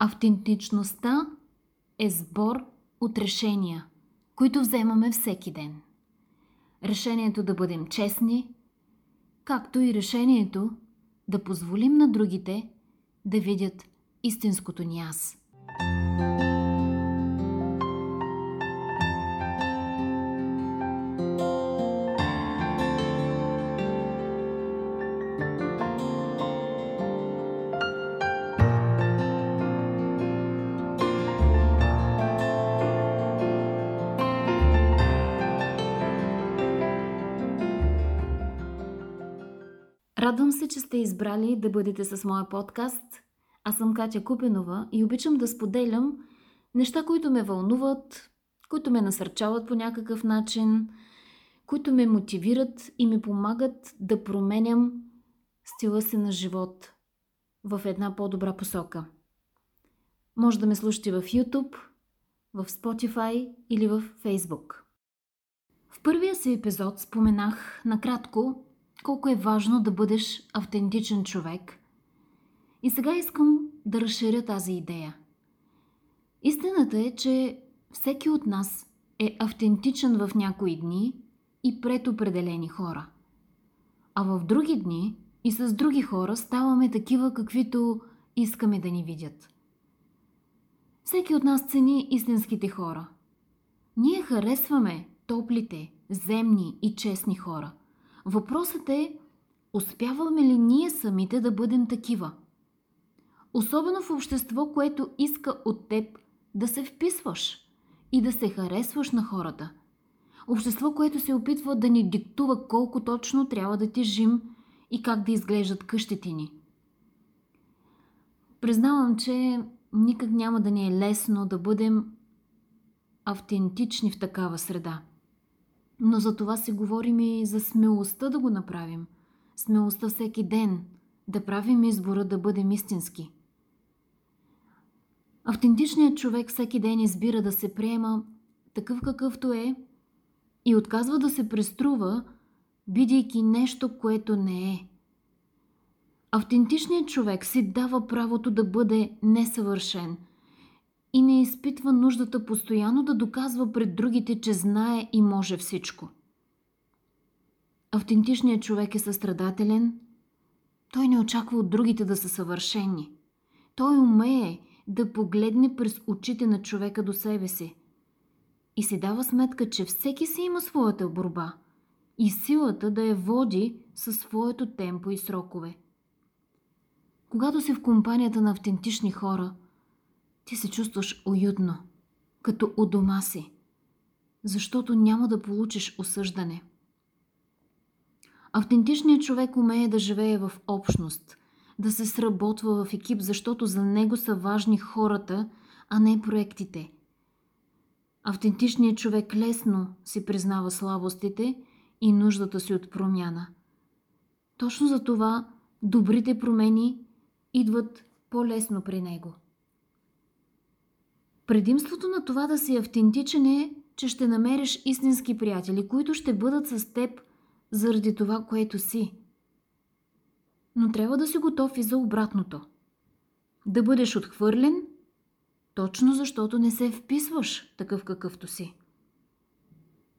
Автентичността е сбор от решения, които вземаме всеки ден. Решението да бъдем честни, както и решението да позволим на другите да видят истинското ни аз. Радвам се, че сте избрали да бъдете с моя подкаст. Аз съм Катя Купенова и обичам да споделям неща, които ме вълнуват, които ме насърчават по някакъв начин, които ме мотивират и ми помагат да променям стила си на живот в една по-добра посока. Може да ме слушате в YouTube, в Spotify или в Facebook. В първия си епизод споменах накратко колко е важно да бъдеш автентичен човек. И сега искам да разширя тази идея. Истината е, че всеки от нас е автентичен в някои дни и пред определени хора. А в други дни и с други хора ставаме такива, каквито искаме да ни видят. Всеки от нас цени истинските хора. Ние харесваме топлите, земни и честни хора. Въпросът е, успяваме ли ние самите да бъдем такива? Особено в общество, което иска от теб да се вписваш и да се харесваш на хората. Общество, което се опитва да ни диктува колко точно трябва да тежим и как да изглеждат къщите ни. Признавам, че никак няма да ни е лесно да бъдем автентични в такава среда. Но за това си говорим и за смелостта да го направим. Смелостта всеки ден да правим избора да бъдем истински. Автентичният човек всеки ден избира да се приема такъв какъвто е и отказва да се преструва, бидейки нещо, което не е. Автентичният човек си дава правото да бъде несъвършен – и не изпитва нуждата постоянно да доказва пред другите, че знае и може всичко. Автентичният човек е състрадателен. Той не очаква от другите да са съвършени. Той умее да погледне през очите на човека до себе си и си дава сметка, че всеки си има своята борба и силата да я води със своето темпо и срокове. Когато си в компанията на автентични хора – ти се чувстваш уютно, като у дома си, защото няма да получиш осъждане. Автентичният човек умее да живее в общност, да се сработва в екип, защото за него са важни хората, а не проектите. Автентичният човек лесно си признава слабостите и нуждата си от промяна. Точно за това добрите промени идват по-лесно при него. Предимството на това да си автентичен е, че ще намериш истински приятели, които ще бъдат с теб заради това, което си. Но трябва да си готов и за обратното. Да бъдеш отхвърлен, точно защото не се вписваш такъв какъвто си.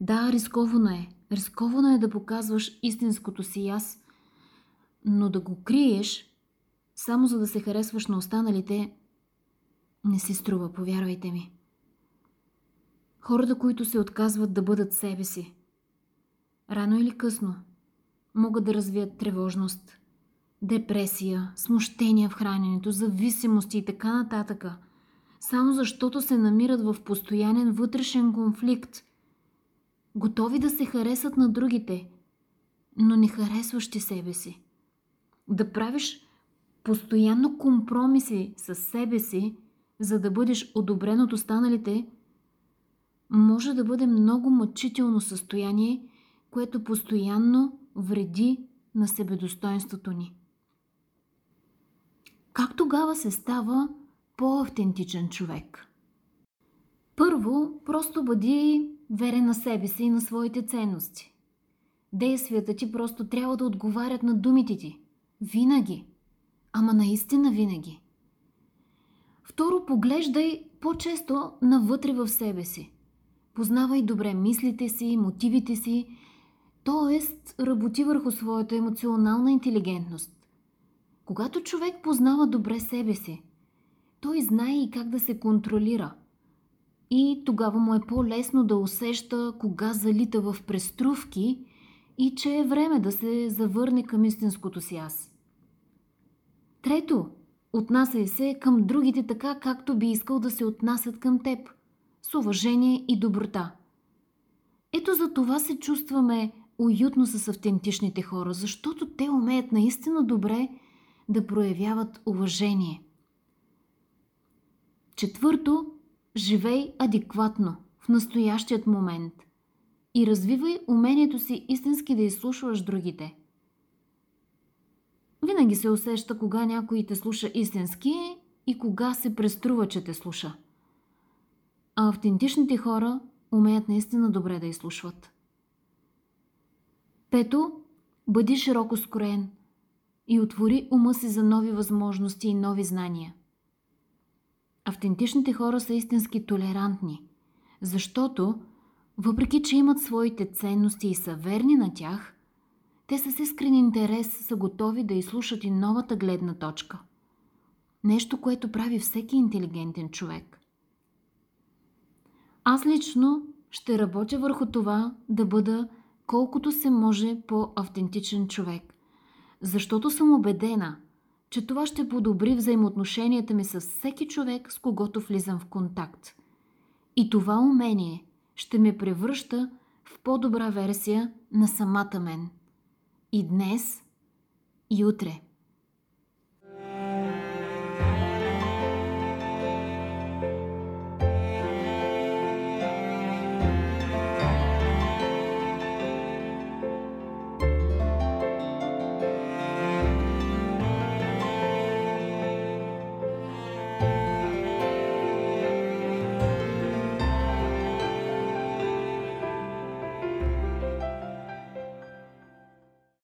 Да, рисковано е. Рисковано е да показваш истинското си аз, но да го криеш, само за да се харесваш на останалите, не си струва, повярвайте ми. Хората, които се отказват да бъдат себе си, рано или късно могат да развият тревожност, депресия, смущения в храненето, зависимости и така нататък, само защото се намират в постоянен вътрешен конфликт, готови да се харесат на другите, но не харесващи себе си. Да правиш постоянно компромиси с себе си – за да бъдеш одобрен от останалите, може да бъде много мъчително състояние, което постоянно вреди на себедостоинството ни. Как тогава се става по-автентичен човек? Първо, просто бъди верен на себе си и на своите ценности. Действията ти просто трябва да отговарят на думите ти. Винаги. Ама наистина винаги. Второ, поглеждай по-често навътре в себе си. Познавай добре мислите си, мотивите си, т.е. работи върху своята емоционална интелигентност. Когато човек познава добре себе си, той знае и как да се контролира. И тогава му е по-лесно да усеща кога залита в преструвки и че е време да се завърне към истинското си аз. Трето, отнасяй се към другите така, както би искал да се отнасят към теб, с уважение и доброта. Ето за това се чувстваме уютно с автентичните хора, защото те умеят наистина добре да проявяват уважение. Четвърто, живей адекватно в настоящият момент и развивай умението си истински да изслушваш другите. Винаги се усеща кога някой те слуша истински и кога се преструва, че те слуша. А автентичните хора умеят наистина добре да изслушват. Пето, бъди широко скроен и отвори ума си за нови възможности и нови знания. Автентичните хора са истински толерантни, защото, въпреки че имат своите ценности и са верни на тях, те с искрен интерес са готови да изслушат и новата гледна точка. Нещо, което прави всеки интелигентен човек. Аз лично ще работя върху това да бъда колкото се може по-автентичен човек. Защото съм убедена, че това ще подобри взаимоотношенията ми с всеки човек, с когото влизам в контакт. И това умение ще ме превръща в по-добра версия на самата мен. И днес, и утре.